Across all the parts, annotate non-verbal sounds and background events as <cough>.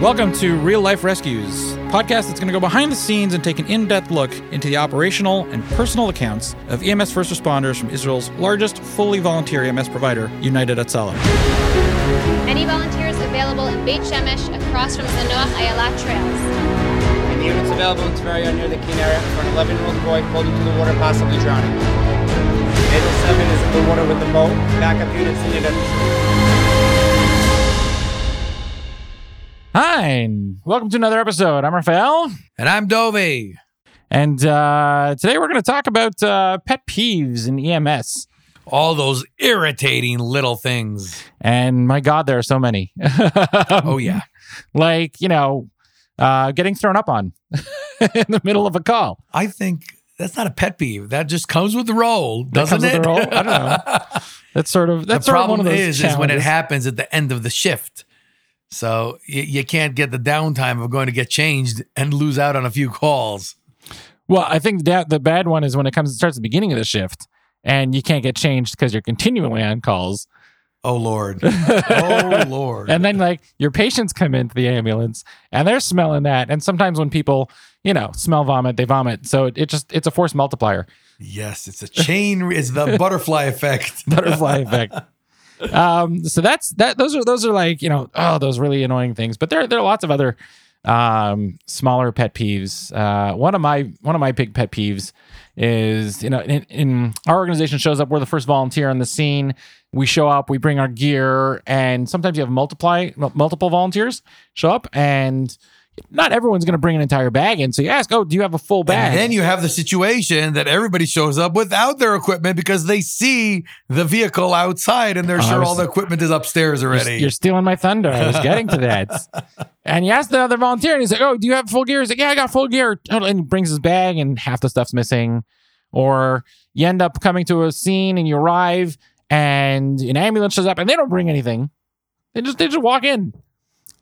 Welcome to Real Life Rescues, podcast that's going to go behind the scenes and take an in-depth look into the operational and personal accounts of EMS first responders from Israel's largest fully volunteer EMS provider, United Hatzalah. Any volunteers available in Beit Shemesh across from Zanoach Ayala trails. And units available in Tveria near the Kinneret for an 11-year-old boy pulled into the water, possibly drowning. Naval 7 is in the water with the boat. Backup units needed at the shore. Hi, and welcome to another episode. I'm Raphael, And I'm Dovey. and uh, today we're going to talk about uh, pet peeves in EMS. All those irritating little things. And my God, there are so many. <laughs> Oh, yeah. like you know, uh, getting thrown up on <laughs> in the middle of a call. I think that's not a pet peeve. That just comes with the role, doesn't with it? the role? I don't know. <laughs> That's sort of that's the sort of one problem of those is, is when it happens at the end of the shift. So you, you can't get the downtime of going to get changed and lose out on a few calls. Well, I think that the bad one is when it comes it starts at the beginning of the shift and you can't get changed because you're continually on calls. Oh Lord. <laughs> oh Lord. And then like your patients come into the ambulance and they're smelling that. And sometimes when people, you know, smell vomit, they vomit. So it, it just it's a force multiplier. yes, it's a chain. It's the butterfly effect. <laughs> Butterfly effect. Um, so that's that those are those are like, you know, oh, those really annoying things. But there there are lots of other um smaller pet peeves. Uh one of my one of my big pet peeves is you know in, in our organization shows up we're the first volunteer on the scene we show up we bring our gear and sometimes you have multiply mul- multiple volunteers show up and not everyone's going to bring an entire bag in so you ask oh do you have a full bag And then you have the situation that everybody shows up without their equipment because they see the vehicle outside and they're Oh, sure was- all the equipment is upstairs You're- already. You're stealing my thunder. I was getting to that. <laughs> and you ask the other volunteer, and he's like, "Oh, do you have full gear?" He's like, "Yeah, I got full gear." And he brings his bag, and half the stuff's missing. Or you end up coming to a scene, and you arrive, and an ambulance shows up, and they don't bring anything. They just they just walk in,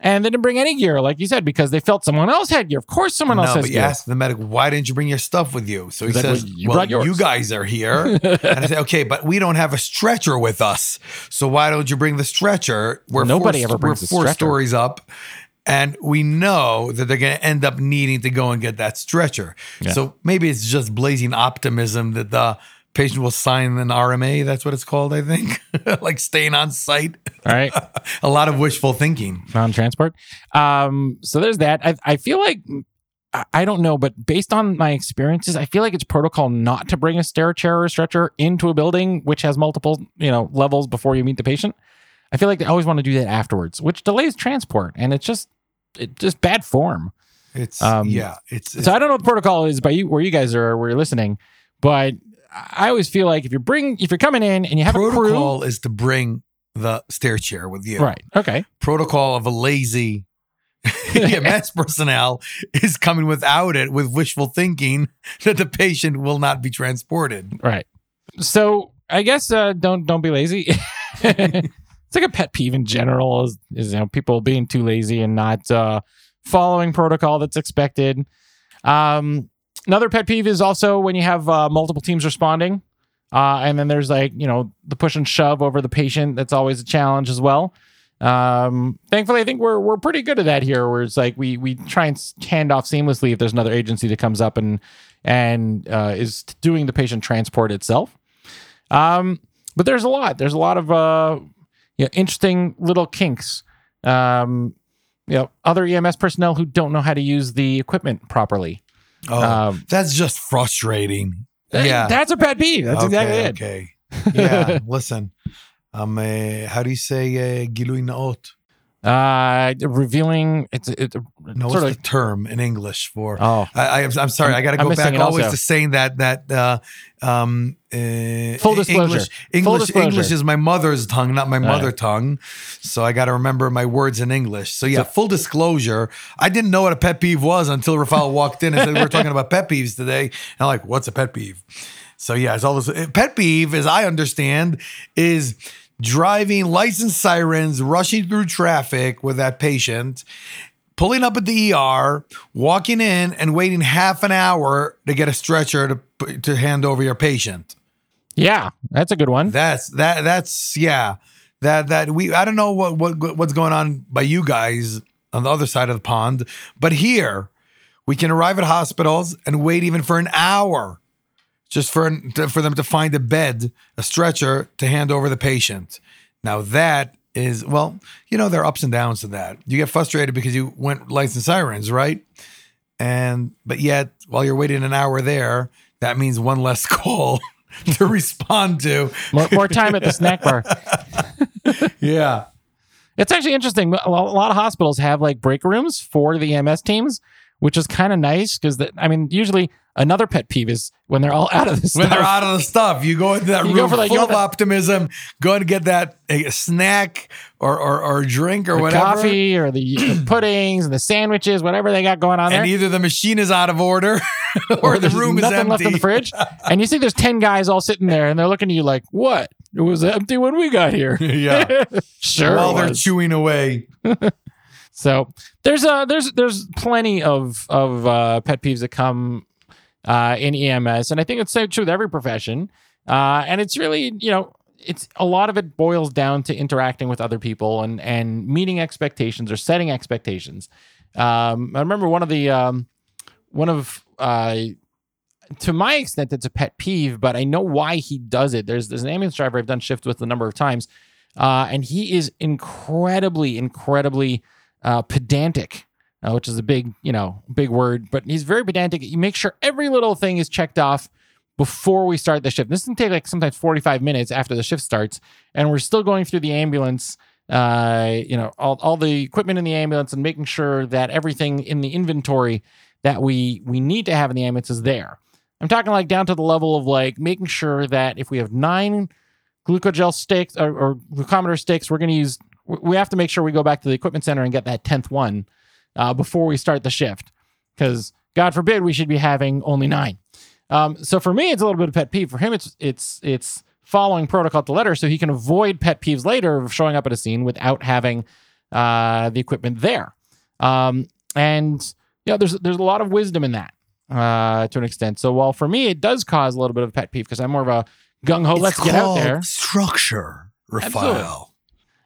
and they didn't bring any gear, like you said, because they felt someone else had gear. Of course, someone no, else has but you gear. ask the medic, why didn't you bring your stuff with you? So he He's like, says, "Well, you well, you guys are here. <laughs> and I say, okay, but we don't have a stretcher with us. So why don't you bring the stretcher? We're Nobody four, ever brings we're four stretcher. stories up. And we know that they're going to end up needing to go and get that stretcher. Yeah. So maybe it's just blazing optimism that the patient will sign an RMA. That's what it's called, I think. <laughs> like staying on site. All right. <laughs> A lot of wishful thinking. non-transport. Um, so there's that. I, I feel like I- don't know, but based on my experiences, I feel like it's protocol not to bring a stair chair or a stretcher into a building which has multiple, you know, levels before you meet the patient. I feel like they always want to do that afterwards, which delays transport, and it's just it just bad form. It's, Um, yeah, it's, it's So I don't know what the protocol is by you where you guys are where you're listening, but I always feel like if you're bring if you're coming in and you have a crew, protocol is to bring the stair chair with you. right? Okay, Protocol of a lazy <laughs> EMS personnel is coming without it with wishful thinking that the patient will not be transported. Right. So I guess uh, don't don't be lazy. <laughs> it's like a pet peeve in general is, is you know people being too lazy and not uh, following protocol that's expected. Um, another pet peeve is also when you have uh, multiple teams responding, uh, and then there's like you know the push and shove over the patient. That's always a challenge as well. Um, thankfully, I think we're we're pretty good at that here. Where it's like we we try and hand off seamlessly if there's another agency that comes up and and uh, is doing the patient transport itself. Um, but there's a lot. There's a lot of uh, you know, interesting little kinks. Um, you know, other EMS personnel who don't know how to use the equipment properly. Oh, Um, that's just frustrating. Yeah. that's a pet peeve. That's exactly it. Okay. <laughs> Yeah. Listen, um, uh, how do you say uh, gilui naot? Uh, revealing it's it's No, sort what's of the term in English for? oh I, I, I'm sorry. I got to go back always also. to saying that that uh, um, uh, Full disclosure. English Full English disclosure. English is my mother's tongue, not my right. mother tongue. So I got to remember my words in English. So yeah, full disclosure. I didn't know what a pet peeve was until Raphael walked in and said we're talking about pet peeves today. And I'm like, what's a pet peeve? So yeah, it's all this. Pet peeve, as I understand, is driving license sirens, rushing through traffic with that patient, pulling up at the ER, walking in, and waiting half an hour to get a stretcher to to hand over your patient. yeah, that's a good one. That's that. That's yeah. That that we. I don't know what what what's going on by you guys on the other side of the pond. But here, we can arrive at hospitals and wait even for an hour just for for them to find a bed, a stretcher to hand over the patient. Now that is well, you know there are ups and downs to that. You get frustrated because you went lights and sirens, right? And but yet while you're waiting an hour there, that means one less <laughs> call <laughs> to respond to. More, more time at the snack bar. <laughs> Yeah. It's actually interesting. A a lot of hospitals have like break rooms for the EMS teams, which is kind of nice because I mean, usually another pet peeve is when they're all out of this When stuff. they're out of the stuff, you go into that You room for, like, full of optimism, go and get that a snack or or, or drink or the whatever. coffee or the, the <clears throat> puddings and the sandwiches, whatever they got going on there. And either the machine is out of order <laughs> or, the room is nothing empty. left in the fridge. <laughs> and you see there's 10 guys all sitting there and they're looking at you like, what? It was empty when we got here. <laughs> yeah. sure. While they're chewing away. So there's uh there's there's plenty of of uh, pet peeves that come uh, in EMS, and I think it's so true with every profession. Uh, and it's really you know it's a lot of it boils down to interacting with other people and and meeting expectations or setting expectations. Um, I remember one of the um, one of uh, to my extent it's a pet peeve, but I know why he does it. There's there's an ambulance driver I've done shift with a number of times, uh, and he is incredibly incredibly uh, pedantic, uh, which is a big, you know, big word, but he's very pedantic. You make sure every little thing is checked off before we start the shift. This can take like sometimes 45 minutes after the shift starts, and we're still going through the ambulance, uh, you know, all, all the equipment in the ambulance and making sure that everything in the inventory that we we need to have in the ambulance is there. I'm talking like down to the level of like making sure that if we have nine glucogel sticks or, or glucometer sticks, we're going to use we have to make sure we go back to the equipment center and get that 10th one uh, before we start the shift because god forbid we should be having only nine. Um, so for me it's a little bit of pet peeve. For him it's it's it's following protocol to letter so he can avoid pet peeves later of showing up at a scene without having uh, the equipment there. Um, and you know there's there's a lot of wisdom in that uh, to an extent. So while for me it does cause a little bit of pet peeve because i'm more of a gung-ho let's get out there. Structure, Absolutely.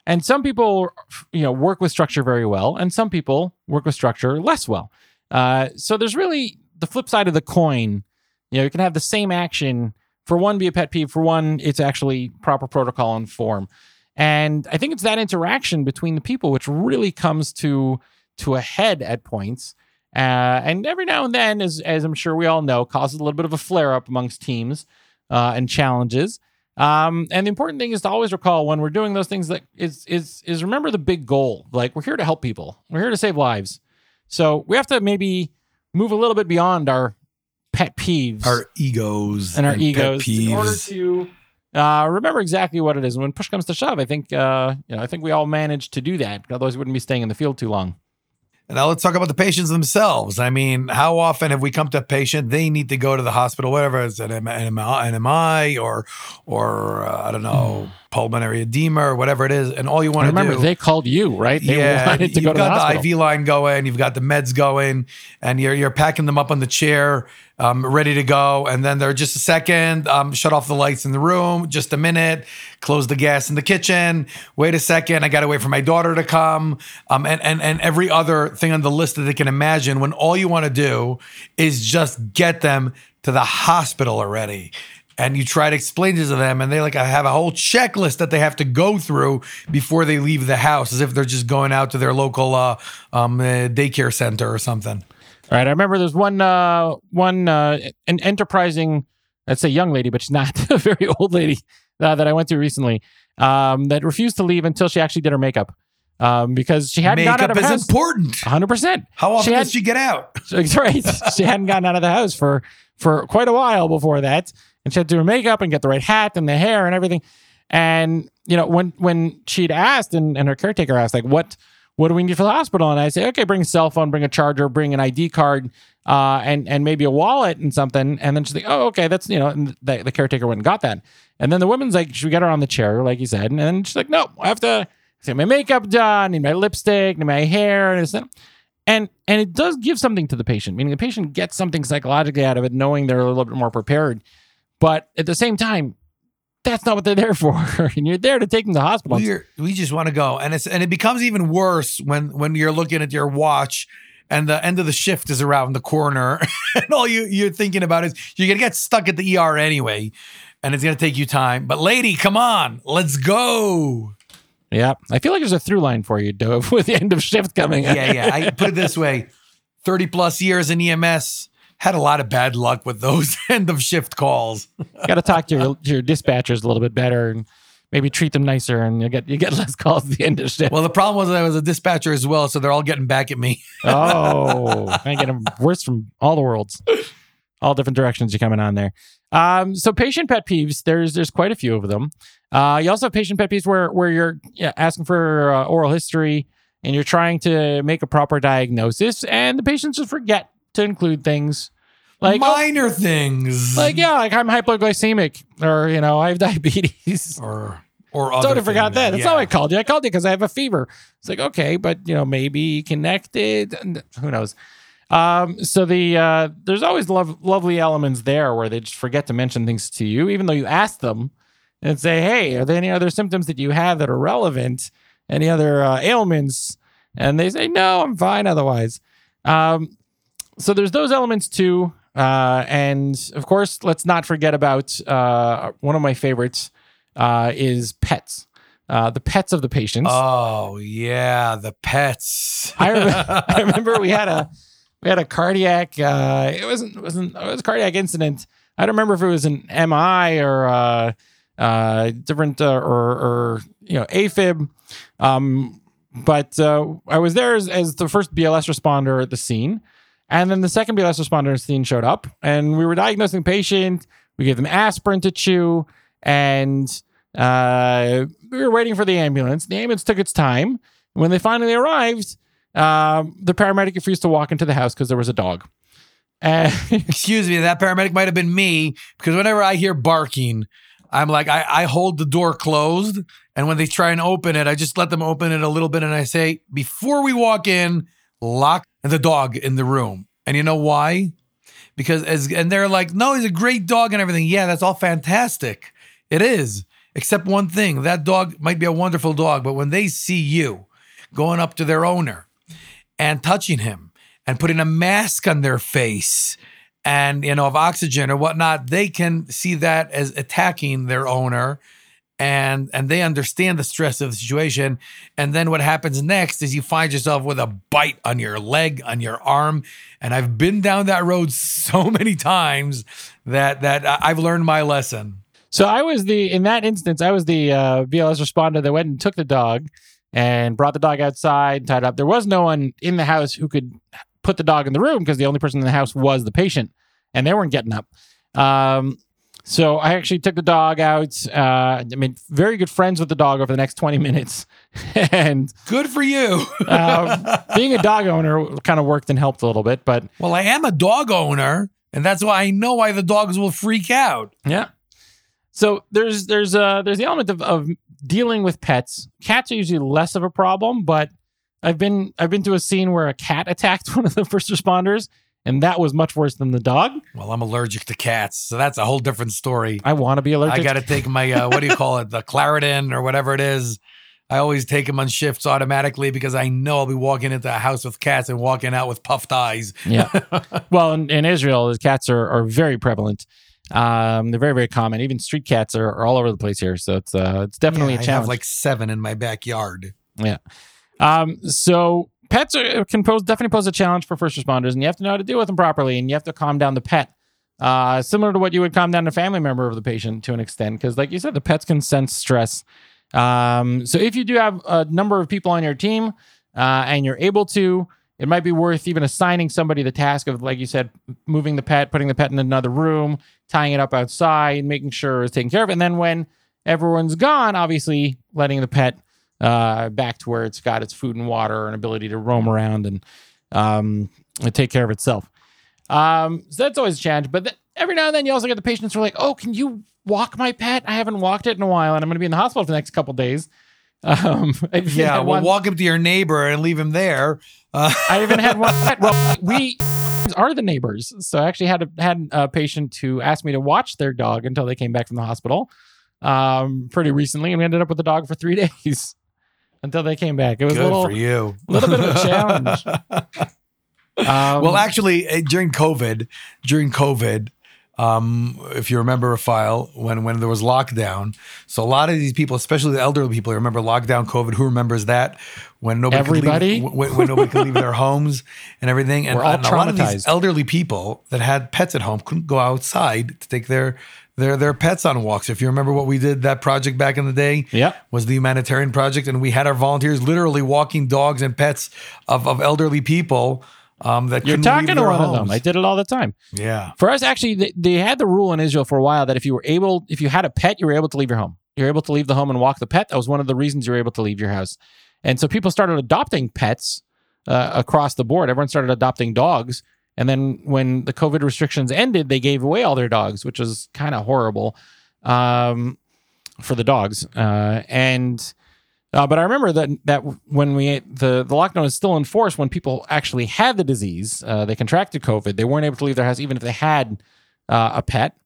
And some people, you know, work with structure very well, and some people work with structure less well. Uh, so there's really the flip side of the coin. You know, you can have the same action for one be a pet peeve, for one it's actually proper protocol and form. And I think it's that interaction between the people which really comes to to a head at points. Uh, and every now and then, as as I'm sure we all know, causes a little bit of a flare up amongst teams uh, and challenges. Um, and the important thing is to always recall when we're doing those things that is is is remember the big goal. Like we're here to help people. We're here to save lives. So we have to maybe move a little bit beyond our pet peeves Our egos and our pet egos in order to uh, remember exactly what it is. And when push comes to shove, I think uh, you know I think we all managed to do that. Otherwise, we wouldn't be staying in the field too long. Now let's talk about the patients themselves. I mean, how often have we come to a patient? They need to go to the hospital, whatever it's an an MI or or uh, I don't know pulmonary edema or whatever it is, and all you want to do is Remember, do. they called you, right? They yeah, wanted to you've go to the got hospital. IV line going, you've got the meds going, and you're you're packing them up on the chair, um, ready to go. And then they're just a second, um, shut off the lights in the room, just a minute, close the gas in the kitchen. Wait a second, I got to wait for my daughter to come, um, and and and every other thing on the list that they can imagine. When all you want to do is just get them to the hospital already and you try to explain this to them and they like have a whole checklist that they have to go through before they leave the house as if they're just going out to their local uh, um, uh, daycare center or something All right. I remember there's one uh one uh an enterprising, let's say young lady, but she's not <laughs> a very old lady uh, that I went to recently. Um, that refused to leave until she actually did her makeup. Um, because she hadn't got out of is her house. important hundred percent. how often She had- does she get out <laughs> That's right. she hadn't gotten out of the house for for quite a while before that, and she had to do her makeup and get the right hat and the hair and everything. And you know, when when she'd asked and, and her caretaker asked, like, what what do we need for the hospital? And I say, okay, bring a cell phone, bring a charger, bring an ID card, uh, and and maybe a wallet and something. And then she's like, oh, okay, that's you know, and the, the caretaker went and got that. And then the woman's like, should we get her on the chair, like you said? And then she's like, no, I have to get my makeup done, need my lipstick, need my hair, and and and it does give something to the patient meaning the patient gets something psychologically out of it knowing they're a little bit more prepared but at the same time that's not what they're there for. <laughs> and you're there to take them to the hospital. we we just want to go, and it's and it becomes even worse when when you're looking at your watch. And the end of the shift is around the corner, <laughs> and all you you're thinking about is you're gonna get stuck at the ER anyway, and it's gonna take you time. But lady, come on, let's go. yeah. I feel like there's a through line for you, Dov, <laughs> with the end of shift coming. yeah, yeah. I put it this way: thirty plus years in EMS, had a lot of bad luck with those <laughs> end of shift calls. <laughs> Got to talk to your, your dispatchers a little bit better and maybe treat them nicer, and you get you get <laughs> less calls at the end of shift. Well, the problem was I was a dispatcher as well, so they're all getting back at me. oh, I get them worse from all the worlds, all different directions you're coming on there. Um, so patient pet peeves, there's there's quite a few of them. Uh, you also have patient pet peeves where where you're yeah, asking for uh, oral history and you're trying to make a proper diagnosis, and the patients just forget to include things like oh, minor things, like yeah, like I'm hypoglycemic or you know I have <laughs> diabetes. or or other Totally forgot that. That's Yeah. not why I called you. I called you because I have a fever. It's like, okay, but you know, maybe connected. Who knows? Um, so the uh, there's always lov- lovely elements there where they just forget to mention things to you, even though you ask them and say, "Hey, are there any other symptoms that you have that are relevant? Any other uh, ailments?" And they say, "No, I'm fine otherwise." Um, so there's those elements too, uh, and of course, let's not forget about uh, one of my favorites uh, is pets. Uh, the pets of the patients. Oh yeah, the pets. I, rem- <laughs> I remember we had a we had a cardiac. Uh, it wasn't it wasn't it was a cardiac incident. I don't remember if it was an MI or uh, uh, different uh, or or you know AFib. Um, but uh, I was there as, as the first BLS responder at the scene, and then the second BLS responder at scene showed up, and we were diagnosing the patient. We gave them aspirin to chew, and uh, we were waiting for the ambulance. The ambulance took its time. When they finally arrived, um, the paramedic refused to walk into the house because there was a dog. <laughs> Excuse me, that paramedic might have been me because whenever I hear barking, I'm like, I, I hold the door closed. And when they try and open it, I just let them open it a little bit. And I say, before we walk in, lock the dog in the room. And you know why? Because as, and they're like, no, he's a great dog and everything. Yeah, that's all fantastic. It is. Except one thing that dog might be a wonderful dog, but when they see you going up to their owner and touching him and putting a mask on their face and you know of oxygen or whatnot they can see that as attacking their owner and and they understand the stress of the situation and then what happens next is you find yourself with a bite on your leg on your arm and i've been down that road <laughs> so many times that that i've learned my lesson so I was the in that instance, I was the uh, responder that went and took the dog and brought the dog outside, tied up. There was no one in the house who could put the dog in the room because the only person in the house was the patient, and they weren't getting up. Um, so I actually took the dog out. Uh, I mean, very good friends with the dog over the next twenty minutes, <laughs> and good for you um, being a dog owner kind of worked and helped a little bit. But well i am a dog owner and that's why i know why the dogs will freak out Yeah. So there's there's uh there's the element of, of dealing with pets. Cats are usually less of a problem, but I've been I've been to a scene where a cat <laughs> attacked one of the first responders, and that was much worse than the dog. well i'm allergic to cats so that's a whole different story I want to be allergic. I got to take my <laughs> uh, what do you call it, the Claritin or whatever it is. I always take them on shifts automatically because I know I'll be walking into a house with cats and walking out with puffed eyes. yeah. <laughs> well, in, in Israel, the cats are, are very prevalent. Um, they're very very common. Even street cats are, are all over the place here. So it's uh it's definitely Yeah, a I challenge. have like seven in my backyard. Yeah. Um, so pets are, can pose definitely pose a challenge for first responders, and you have to know how to deal with them properly, and you have to calm down the pet. Uh, similar to what you would calm down a family member of the patient to an extent, because like you said, the pets can sense stress. Um, so if you do have a number of people on your team, uh, and you're able to, it might be worth even assigning somebody the task of, like you said, moving the pet, putting the pet in another room, tying it up outside, making sure it's taken care of, and then when everyone's gone, obviously letting the pet uh, back to where it's got its food and water and ability to roam around and um, take care of itself. Um, so that's always a challenge. But th- every now and then you also get the patients who are like, "Oh, can you walk my pet? I haven't walked it in a while, and I'm going to be in the hospital for the next couple days." <laughs> Um, Yeah, well, one- walk up to your neighbor and leave him there. Uh, <laughs> I even had one. pet- Well, <laughs> we are the neighbors, so I actually had a, had a patient who asked me to watch their dog until they came back from the hospital. um, pretty recently, and we ended up with the dog for three days until they came back. It was Good a little, for you. <laughs> little bit of a challenge. <laughs> Um, well, actually, eh, during COVID, during COVID, um, if you remember a file when when there was lockdown, so a lot of these people, especially the elderly people, remember lockdown COVID. Who remembers that? When nobody Everybody? could leave, when, when nobody could leave their <laughs> homes and everything, and, We're all and a lot of these elderly people that had pets at home couldn't go outside to take their their their pets on walks. If you remember what we did that project back in the day, yeah, was the humanitarian project, and we had our volunteers literally walking dogs and pets of, of elderly people um, that You're talking to one of them. I did it all the time. Yeah. For us, actually, they, they had the rule in Israel for a while that if you were able, if you had a pet, you were able to leave your home. You're able to leave the home and walk the pet. That was one of the reasons you were able to leave your house. And so people started adopting pets uh, across the board. Everyone started adopting dogs. And then when the COVID restrictions ended, they gave away all their dogs, which was kind of horrible um, for the dogs. Uh, and uh, but I remember that that when we the the lockdown was still in force when people actually had the disease, uh, they contracted COVID. They weren't able to leave their house even if they had uh, a pet.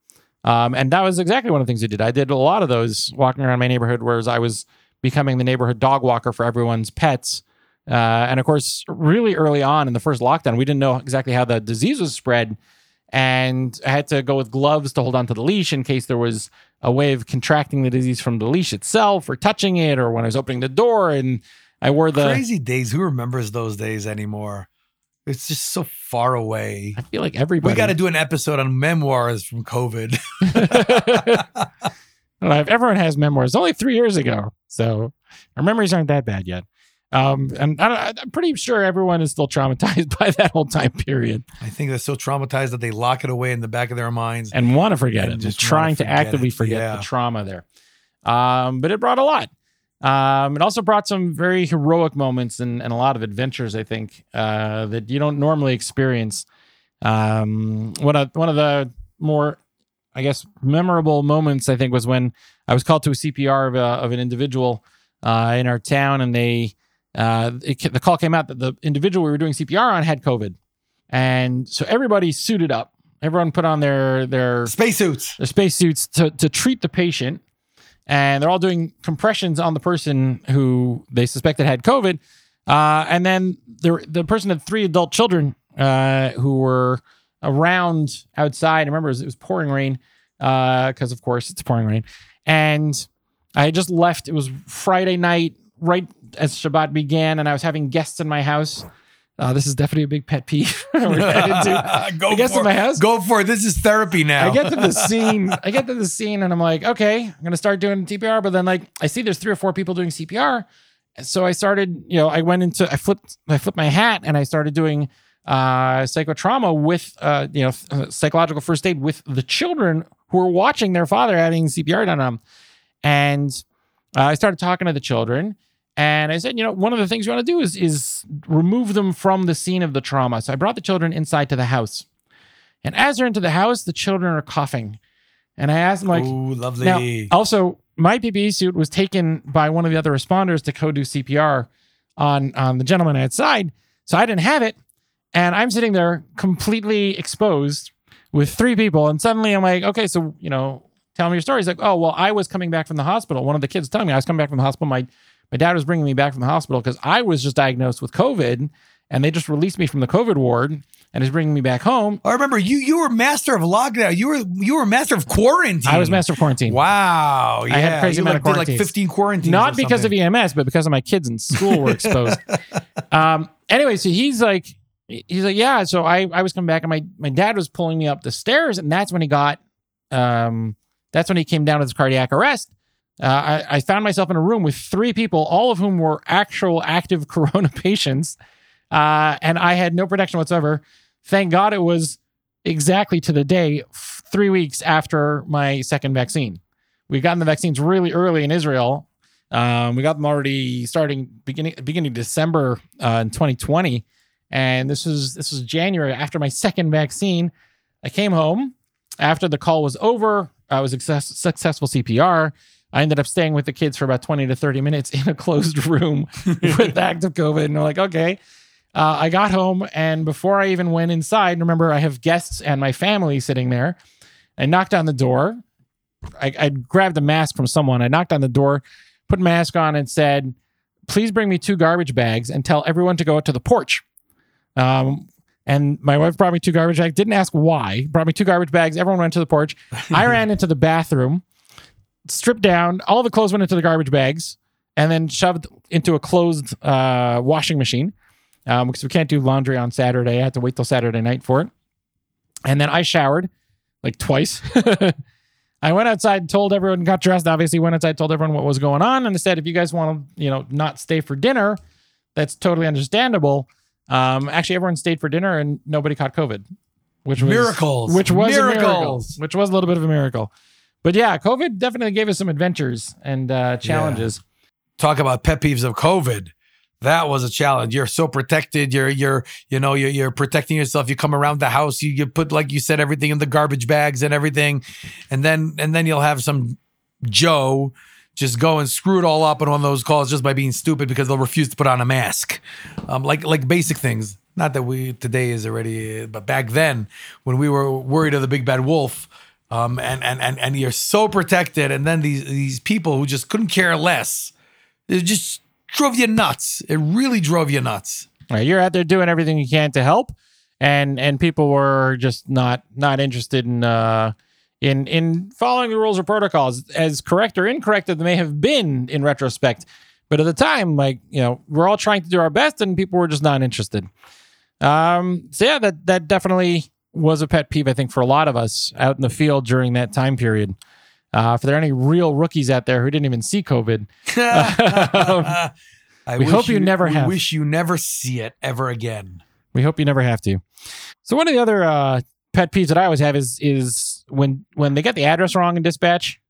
Um, and that was exactly one of the things we did. I did a lot of those walking around my neighborhood, whereas I was becoming the neighborhood dog walker for everyone's pets. Uh, and of course, really early on in the first lockdown, we didn't know exactly how the disease was spread. And I had to go with gloves to hold onto the leash in case there was a way of contracting the disease from the leash itself or touching it or when I was opening the door. And I wore the. Crazy days. Who remembers those days anymore? It's just so far away. I feel like everybody. We got to do an episode on memoirs from COVID. I don't know if everyone has memoirs. Only three years ago, so our memories aren't that bad yet. Um, and I, I'm pretty sure everyone is still traumatized <laughs> by that whole time period I think they're so traumatized that they lock it away in the back of their minds. and want to forget it. just trying wanna actively it. forget Yeah. the trauma there. Um, but it brought a lot. Um, it also brought some very heroic moments and, and a lot of adventures, I think, uh, that you don't normally experience. Um, one of one of the more, I guess, memorable moments I think was when I was called to a CPR of, a, of an individual uh, in our town, and they uh, it, the call came out that the individual we were doing CPR on had COVID, and so everybody suited up. Everyone put on their their Spacesuits. their spacesuits to to treat the patient, and they're all doing compressions on the person who they suspected had COVID. Uh, and then the the person had three adult children uh, who were around outside. I remember it was, it was pouring rain because, of course, it's pouring rain. And I had just left. It was Friday night, right as Shabbat began, and I was having guests in my house. Uh, this is definitely a big pet peeve. <laughs> We're headed to- <laughs> Go I guess for in my it. house. Go for it. This is therapy now. I get to the <laughs> scene. I get to the scene, and I'm like, okay, I'm gonna start doing CPR. But then, like, I see there's three or four people doing CPR, so I started. You know, I went into, I flipped, I flipped my hat, and I started doing uh, psychotrauma with, uh, you know, uh, psychological first aid with the children who were watching their father having CPR done on them, and uh, I started talking to the children. And I said, you know, one of the things you want to do is is remove them from the scene of the trauma. So I brought the children inside to the house. And as they're into the house, the children are coughing. And I asked them, like, Ooh, lovely. now, also, my PPE suit was taken by one of the other responders to co do CPR on, on the gentleman outside. So I didn't have it. And I'm sitting there completely exposed with three people. And suddenly I'm like, okay, so, you know, tell me your story. He's like, oh, well, I was coming back from the hospital. One of the kids telling me I was coming back from the hospital. My, my dad was bringing me back from the hospital because I was just diagnosed with COVID and they just released me from the COVID ward and is bringing me back home. I remember you. You were master of lockdown. You were you were master of quarantine. I was master of quarantine. Wow. Yeah. had a crazy you amount like, of did like 15 quarantines. not because something. of EMS, but because of my kids in school were exposed. <laughs> um, anyway, so he's like, he's like, yeah. So I, I was coming back, and my my dad was pulling me up the stairs, and that's when he got, um, that's when he came down with his cardiac arrest. Uh, I, I found myself in a room with three people, all of whom were actual active <laughs> corona patients, uh, and I had no protection whatsoever. Thank God it was exactly to the day, f- three weeks after my second vaccine. We've gotten the vaccines really early in Israel. Um, we got them already starting beginning beginning December uh, in 2020, and this was this was January after my second vaccine. I came home after the call was over. I was success, successful CPR. I ended up staying with the kids for about 20 to 30 minutes in a closed room <laughs> with the active COVID. And they're like, okay. Uh, I got home, and before I even went inside, remember, I have guests and my family sitting there. I knocked on the door, I, I grabbed a mask from someone. I knocked on the door, put a mask on, and said, "Please bring me two garbage bags and tell everyone to go out to the porch." Um, and my wife brought me two garbage bags. Didn't ask why. Brought me two garbage bags. Everyone went to the porch. I <laughs> ran into the bathroom, stripped down. All the clothes went into the garbage bags, and then shoved into a closed uh, washing machine um, because we can't do laundry on Saturday. I had to wait till Saturday night for it. And then I showered like twice. <laughs> I went outside and told everyone, got dressed, obviously went outside, told everyone what was going on. And I said, if you guys want to, you know, not stay for dinner, that's totally understandable. Um, actually, everyone stayed for dinner and nobody caught COVID, which was Miracles. which was a miracle, Miracles. which was a little bit of a miracle. But yeah, COVID definitely gave us some adventures and uh, challenges. talk about pet peeves of COVID. That was a challenge. You're so protected. You're you're you know you're, you're protecting yourself. You come around the house. You you put like you said everything in the garbage bags and everything, and then and then you'll have some Joe just go and screw it all up on one of those calls just by being stupid because they'll refuse to put on a mask. Um, like like basic things. Not that we today is already, but back then when we were worried of the big bad wolf, um, and and and and you're so protected, and then these these people who just couldn't care less, it just drove you nuts. It really drove you nuts. Right, you're out there doing everything you can to help, and and people were just not not interested in uh, in in following the rules or protocols, as correct or incorrect as they may have been in retrospect. But at the time, like you know, we're all trying to do our best, and people were just not interested. Um, so yeah, that that definitely was a pet peeve, I think, for a lot of us out in the field during that time period. Uh, if there are any real rookies out there who didn't even see COVID, <laughs> <laughs> I We wish hope you never we have. Wish you never see it ever again. We hope you never have to. So one of the other uh, pet peeves that I always have is is when when they get the address wrong in dispatch.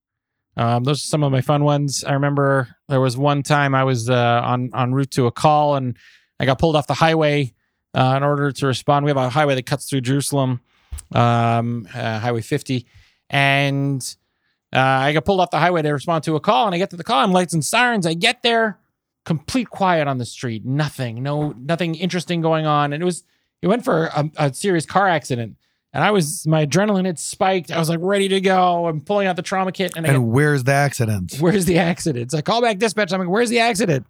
Um, those are some of my fun ones. I remember there was one time I was uh, on on route to a call and I got pulled off the highway uh, in order to respond. We have a highway that cuts through Jerusalem, um, uh, Highway 50, and uh, I got pulled off the highway to respond to a call. And I get to the call, I'm lights and sirens. I get there, complete quiet on the street, nothing, no nothing interesting going on, and it was it went for a, a serious car accident. And I was my adrenaline had spiked. I was like ready to go. I'm pulling out the trauma kit, and I get where's the accident? where's the accident? So I call back dispatch. I'm like, where's the accident?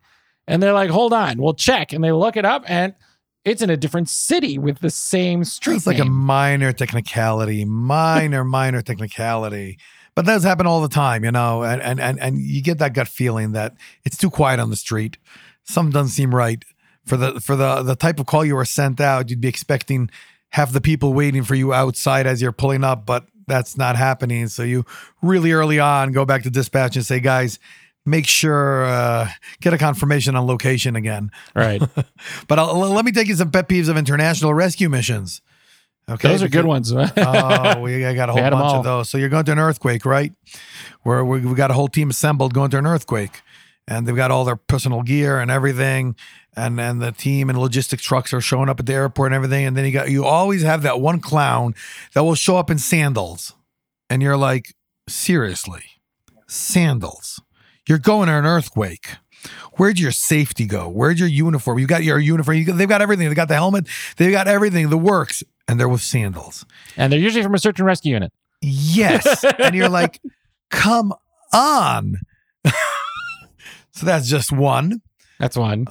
And they're like, hold on, we'll check. And they look it up, and it's in a different city with the same street. It's like a minor technicality, minor, <laughs> minor technicality. But that does happen all the time, you know, and, and and and you get that gut feeling that it's too quiet on the street. Something doesn't seem right. For the for the the type of call you were sent out, you'd be expecting half the people waiting for you outside as you're pulling up, but that's not happening. So you really early on go back to dispatch and say, guys, make sure uh, get a confirmation on location again. right. <laughs> But I'll, let me take you some pet peeves of international rescue missions. Okay, Those are good ones. <laughs> oh, we I got a whole bunch of those. So you're going to an earthquake, right? Where we, we got a whole team assembled going to an earthquake, and they've got all their personal gear and everything, and and the team and logistic trucks are showing up at the airport and everything. And then you got you always have that one clown that will show up in sandals, and you're like, seriously, sandals? You're going to an earthquake. Where'd your safety go? Where'd your uniform? You got your uniform. You got, they've got everything. They got the helmet. They've got everything. The works, and they're with sandals. and they're usually from a search and rescue unit. Yes. <laughs> and you're like, come on. <laughs> so that's just one. That's one.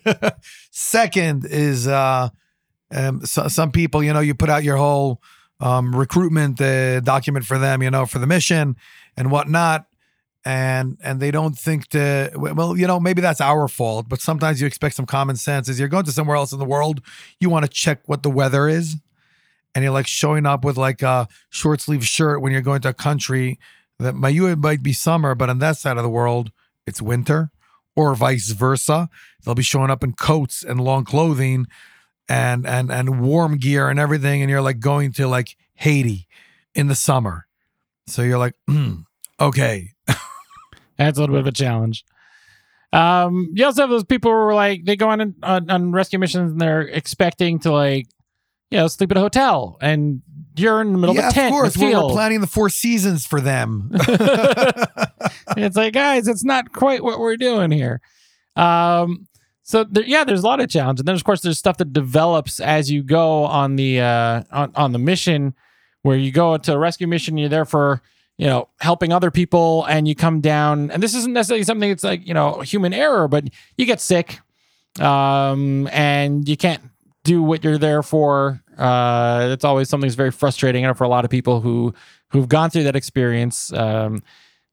<laughs> Second is uh, um, so, some people, you know, you put out your whole um, recruitment uh, document for them, you know, for the mission and whatnot. And and they don't think to well, you know, maybe that's our fault, but sometimes you expect some common sense. As you're going to somewhere else in the world, you want to check what the weather is, and you're like showing up with like a short sleeve shirt when you're going to a country that my you it might be summer, but on that side of the world it's winter, or vice versa. They'll be showing up in coats and long clothing, and and and warm gear and everything, and you're like going to like Haiti in the summer, so you're like, hmm, <clears throat> okay, That's a little bit of a challenge. Um, you also have those people who are like they go on, on on rescue missions and they're expecting to like, you know, sleep at a hotel, and you're in the middle yeah, of a tent. of course, we're, we're planning the Four Seasons for them. <laughs> <laughs> it's like, guys, it's not quite what we're doing here. Um, so there, yeah, there's a lot of challenge, and then of course there's stuff that develops as you go on the uh on, on the mission, where you go to a rescue mission, you're there for you know, helping other people and you come down, and this isn't necessarily something that's like, you know, human error, but you get sick um, and you can't do what you're there for. Uh, it's always something that's very frustrating. For a lot of people who who've gone through that experience. Um,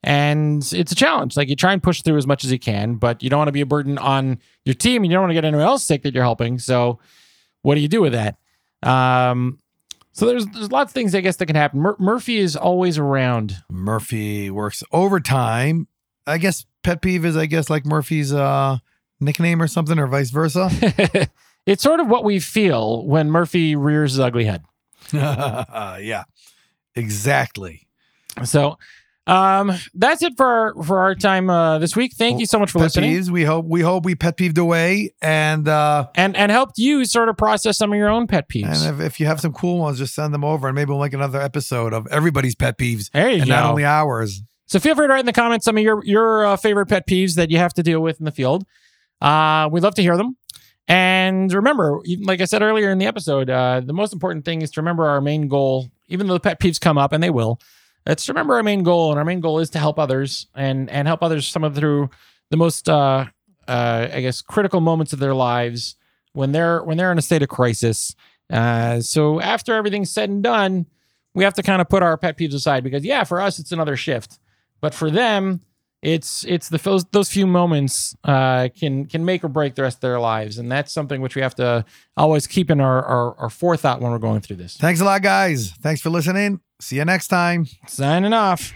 and it's a challenge. Like you try and push through as much as you can, but you don't want to be a burden on your team, and you don't want to get anyone else sick that you're helping. So, what do you do with that? Um, so there's there's lots of things I guess that can happen. Mur- Murphy is always around. Murphy works overtime. I guess pet peeve is, I guess, like Murphy's uh, nickname or something, or vice versa. <laughs> it's sort of what we feel when Murphy rears his ugly head. <laughs> yeah, exactly. So um, that's it for our, for our time uh, this week. Thank you so much for pet listening. peeves. We hope we hope we pet peeved away, and uh, and and helped you sort of process some of your own pet peeves. and if, if you have some cool ones, just send them over, and maybe we'll make another episode of everybody's pet peeves, there you and go. not only ours. So feel free to write in the comments some of your your uh, favorite pet peeves that you have to deal with in the field. Uh, we'd love to hear them. And remember, like I said earlier in the episode, uh, the most important thing is to remember our main goal. Even though the pet peeves come up, and they will, to remember our main goal. And our main goal is to help others and and help others some of through the most, uh, uh, I guess, critical moments of their lives when they're when they're in a state of crisis. Uh, so after everything's said and done, we have to kind of put our pet peeves aside because yeah, for us it's another shift, but for them, it's it's the those those few moments uh, can can make or break the rest of their lives, and that's something which we have to always keep in our our, our forethought when we're going through this. Thanks a lot, guys. Thanks for listening. See you next time. Signing off.